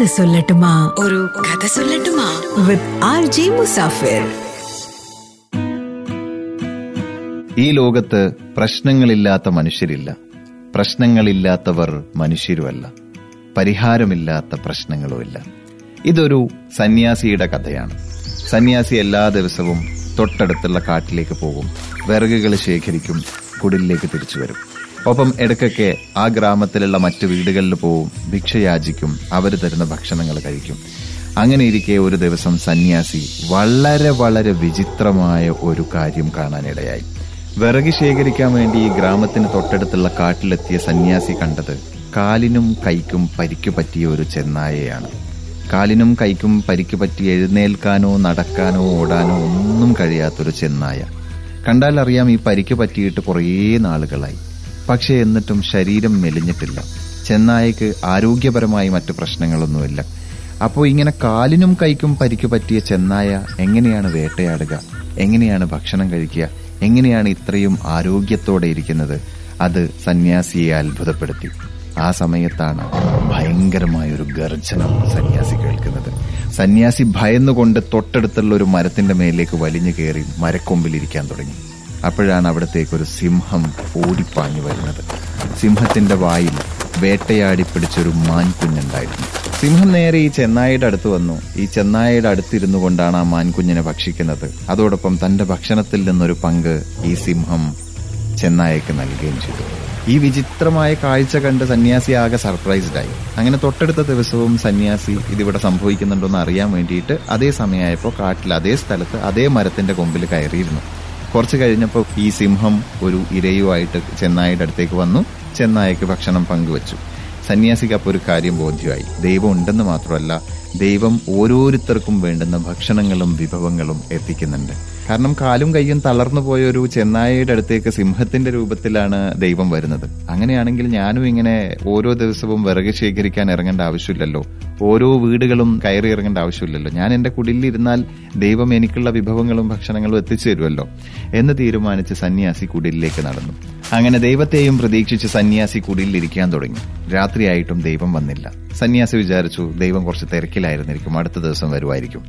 കഥ സൊല്ലട്ടുമാ. ഒരു കഥ സൊല്ലട്ടുമാ. With R J Musafir. ഈ ലോകത്ത് പ്രശ്നങ്ങളില്ലാത്ത മനുഷ്യരില്ല. പ്രശ്നങ്ങളില്ലാത്തവർ മനുഷ്യരുമല്ല. പരിഹാരമില്ലാത്ത പ്രശ്നങ്ങളുമില്ല. ഇതൊരു സന്യാസിയുടെ കഥയാണ്. സന്യാസി എല്ലാ ദിവസവും തൊട്ടടുത്തുള്ള കാട്ടിലേക്ക് പോകും. വിറകുകൾ ശേഖരിക്കും കുടിലേക്ക് തിരിച്ചു വരും. ഒപ്പം ഇടയ്ക്കൊക്കെ ആ ഗ്രാമത്തിലുള്ള മറ്റു വീടുകളിൽ പോവും ഭിക്ഷയാചിക്കും അവർ തരുന്ന ഭക്ഷണങ്ങൾ കഴിക്കും. അങ്ങനെ ഇരിക്കെ ഒരു ദിവസം സന്യാസി വളരെ വളരെ വിചിത്രമായ ഒരു കാര്യം കാണാനിടയായി. വിറക് ശേഖരിക്കാൻ വേണ്ടി ഈ ഗ്രാമത്തിന് തൊട്ടടുത്തുള്ള കാട്ടിലെത്തിയ സന്യാസി കണ്ടത് കാലിനും കൈക്കും പരിക്കു പറ്റിയ ഒരു ചെന്നായയാണ്. കാലിനും കൈക്കും പരിക്കു പറ്റി എഴുന്നേൽക്കാനോ നടക്കാനോ ഓടാനോ ഒന്നും കഴിയാത്തൊരു ചെന്നായ. കണ്ടാൽ അറിയാം ഈ പരിക്കു പറ്റിയിട്ട് കുറേ നാളുകളായി. പക്ഷേ എന്നിട്ടും ശരീരം മെലിഞ്ഞിട്ടില്ല. ചെന്നായക്ക് ആരോഗ്യപരമായി മറ്റു പ്രശ്നങ്ങളൊന്നുമില്ല. അപ്പോൾ ഇങ്ങനെ കാലിനും കൈക്കും പരിക്കു പറ്റിയ ചെന്നായ എങ്ങനെയാണ് വേട്ടയാടുക? എങ്ങനെയാണ് ഭക്ഷണം കഴിക്കുക? എങ്ങനെയാണ് ഇത്രയും ആരോഗ്യത്തോടെ ഇരിക്കുന്നത്? അത് സന്യാസിയെ അത്ഭുതപ്പെടുത്തി. ആ സമയത്താണ് ഭയങ്കരമായൊരു ഗർജനം സന്യാസി കേൾക്കുന്നത്. സന്യാസി ഭയന്നുകൊണ്ട് തൊട്ടടുത്തുള്ള ഒരു മരത്തിന്റെ മേലേക്ക് വലിഞ്ഞു കയറി മരക്കൊമ്പിലിരിക്കാൻ തുടങ്ങി. അപ്പോഴാണ് അവിടത്തേക്ക് ഒരു സിംഹം ഓടിപ്പാഞ്ഞു വരുന്നത്. സിംഹത്തിന്റെ വായിൽ വേട്ടയാടി പിടിച്ചൊരു മാൻകുഞ്ഞുണ്ടായിരുന്നു. സിംഹം നേരെ ഈ ചെന്നായിയുടെ അടുത്ത് വന്നു. ഈ ചെന്നായിയുടെ അടുത്തിരുന്നു കൊണ്ടാണ് ആ മാൻകുഞ്ഞിനെ ഭക്ഷിക്കുന്നത്. അതോടൊപ്പം തന്റെ ഭക്ഷണത്തിൽ നിന്നൊരു പങ്ക് ഈ സിംഹം ചെന്നായക്ക് നൽകുകയും ചെയ്തു. ഈ വിചിത്രമായ കാഴ്ച കണ്ട് സന്യാസി ആകെ സർപ്രൈസ്ഡായി അങ്ങനെ തൊട്ടടുത്ത ദിവസവും സന്യാസി ഇതിവിടെ സംഭവിക്കുന്നുണ്ടോ എന്ന് അറിയാൻ വേണ്ടിയിട്ട് അതേ സമയമായപ്പോൾ കാട്ടിൽ അതേ സ്ഥലത്ത് അതേ മരത്തിന്റെ കൊമ്പിൽ കയറിയിരുന്നു. കുറച്ച് കഴിഞ്ഞപ്പോൾ ഈ സിംഹം ഒരു ഇരയുമായിട്ട് ചെന്നായിയുടെ അടുത്തേക്ക് വന്നു. ചെന്നായക്ക് ഭക്ഷണം പങ്കുവച്ചു. സന്യാസിക്ക് അപ്പോൾ ഒരു കാര്യം ബോധ്യമായി. ദൈവം ഉണ്ടെന്ന് മാത്രമല്ല ദൈവം ഓരോരുത്തർക്കും വേണ്ടുന്ന ഭക്ഷണങ്ങളും വിഭവങ്ങളും എത്തിക്കുന്നുണ്ട്. കാരണം കാലും കയ്യും തളർന്നു പോയ ഒരു ചെന്നായയുടെ അടുത്തേക്ക് സിംഹത്തിന്റെ രൂപത്തിലാണ് ദൈവം വരുന്നത്. അങ്ങനെയാണെങ്കിൽ ഞാനും ഇങ്ങനെ ഓരോ ദിവസവും വിറക് ശേഖരിക്കാൻ ഇറങ്ങേണ്ട ആവശ്യമില്ലല്ലോ. ഓരോ വീടുകളും കയറി ഇറങ്ങേണ്ട ആവശ്യമില്ലല്ലോ. ഞാൻ എന്റെ കുടിലിരുന്നാൽ ദൈവം എനിക്കുള്ള വിഭവങ്ങളും ഭക്ഷണങ്ങളും എത്തിച്ചു തരുമല്ലോ എന്ന് തീരുമാനിച്ച് സന്യാസി കുടിലിലേക്ക് നടന്നു. അങ്ങനെ ദൈവത്തെയും പ്രതീക്ഷിച്ച് സന്യാസി കുടിയിലിരിക്കാൻ തുടങ്ങി. രാത്രിയായിട്ടും ദൈവം വന്നില്ല. സന്യാസി വിചാരിച്ചു ദൈവം കുറച്ച് തിരക്കിലായിരുന്നിരിക്കും അടുത്ത ദിവസം വരുമായിരിക്കും.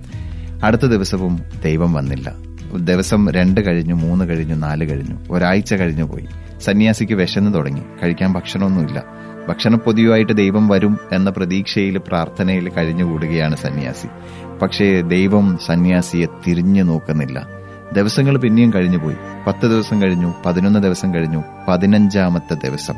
അടുത്ത ദിവസവും ദൈവം വന്നില്ല. ദിവസം രണ്ട് കഴിഞ്ഞു മൂന്ന് കഴിഞ്ഞു നാല് കഴിഞ്ഞു ഒരാഴ്ച കഴിഞ്ഞു പോയി. സന്യാസിക്ക് വിശന്ന് തുടങ്ങി. കഴിക്കാൻ ഭക്ഷണമൊന്നുമില്ല. ഭക്ഷണപ്പൊതിയുമായിട്ട് ദൈവം വരും എന്ന പ്രതീക്ഷയിൽ പ്രാർത്ഥനയിൽ കഴിഞ്ഞുകൂടുകയാണ് സന്യാസി. പക്ഷേ ദൈവം സന്യാസിയെ തിരിഞ്ഞു നോക്കുന്നില്ല. ദിവസങ്ങൾ പിന്നെയും കഴിഞ്ഞുപോയി. പത്ത് ദിവസം കഴിഞ്ഞു പതിനൊന്ന് ദിവസം കഴിഞ്ഞു പതിനഞ്ചാമത്തെ ദിവസം.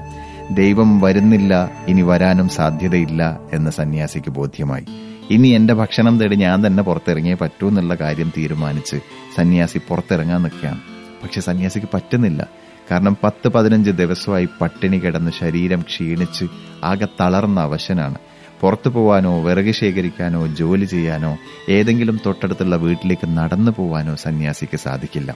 ദൈവം വരുന്നില്ല ഇനി വരാനും സാധ്യതയില്ല എന്ന് സന്യാസിക്ക് ബോധ്യമായി. ഇനി എന്റെ ഭക്ഷണം തേടി ഞാൻ തന്നെ പുറത്തിറങ്ങിയേ പറ്റൂ എന്നുള്ള കാര്യം തീരുമാനിച്ച് സന്യാസി പുറത്തിറങ്ങാൻ നിൽക്കുകയാണ്. പക്ഷെ സന്യാസിക്ക് പറ്റുന്നില്ല. കാരണം പത്ത് പതിനഞ്ച് ദിവസമായി പട്ടിണി കിടന്ന് ശരീരം ക്ഷീണിച്ച് ആകെ തളർന്ന അവശനാണ്. പുറത്തു പോവാനോ വിറക് ശേഖരിക്കാനോ ജോലി ചെയ്യാനോ ഏതെങ്കിലും തൊട്ടടുത്തുള്ള വീട്ടിലേക്ക് നടന്നു പോവാനോ സന്യാസിക്ക് സാധിക്കില്ല.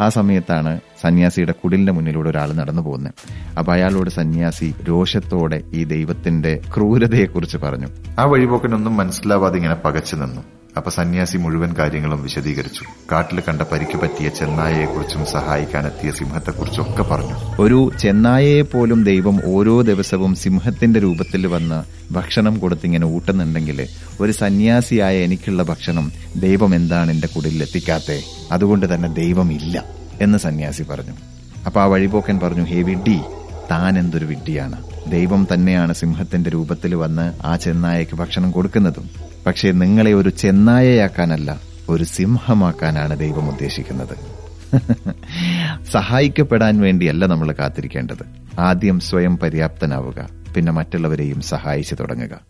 ആ സമയത്താണ് സന്യാസിയുടെ കുടിലിന്റെ മുന്നിലൂടെ ഒരാൾ നടന്നു പോകുന്നത്. അപ്പൊ അയാളോട് സന്യാസി രോഷത്തോടെ ഈ ദൈവത്തിന്റെ ക്രൂരതയെക്കുറിച്ച് പറഞ്ഞു. ആ വഴിപോക്കനൊന്നും മനസ്സിലാവാതെ ഇങ്ങനെ പകച്ചു നിന്നു. അപ്പൊ സന്യാസി മുഴുവൻ കാര്യങ്ങളും വിശദീകരിച്ചു. കാട്ടിൽ കണ്ട പരിക്ക് പറ്റിയ ചെന്നായയെക്കുറിച്ചും സഹായിക്കാനെത്തിയ സിംഹത്തെക്കുറിച്ചും ഒക്കെ പറഞ്ഞു. ഒരു ചെന്നായയെ പോലും ദൈവം ഓരോ ദിവസവും സിംഹത്തിന്റെ രൂപത്തിൽ വന്ന് ഭക്ഷണം കൊടുത്തിങ്ങനെ ഊട്ടുന്നുണ്ടെങ്കിൽ ഒരു സന്യാസിയായ എനിക്കുള്ള ഭക്ഷണം ദൈവം എന്താണ് എന്റെ കുടിലിൽ എത്തിക്കാത്തേ? അതുകൊണ്ട് തന്നെ ദൈവം ഇല്ല എന്ന് സന്യാസി പറഞ്ഞു. അപ്പൊ ആ വഴിപോക്കൻ പറഞ്ഞു ഹേ വിഡ്ഡി താൻ എന്തൊരു വിഡ്ഢിയാണ്. ദൈവം തന്നെയാണ് സിംഹത്തിന്റെ രൂപത്തിൽ വന്ന് ആ ചെന്നായയ്ക്ക് ഭക്ഷണം കൊടുക്കുന്നതും. പക്ഷേ നിങ്ങളെ ഒരു ചെന്നായയാക്കാനല്ല ഒരു സിംഹമാക്കാനാണ് ദൈവം ഉദ്ദേശിക്കുന്നത്. സഹായിക്കപ്പെടാൻ വേണ്ടിയല്ല നമ്മൾ കാത്തിരിക്കേണ്ടത്. ആദ്യം സ്വയം പര്യാപ്തനാവുക പിന്നെ മറ്റുള്ളവരെയും സഹായിച്ചു തുടങ്ങുക.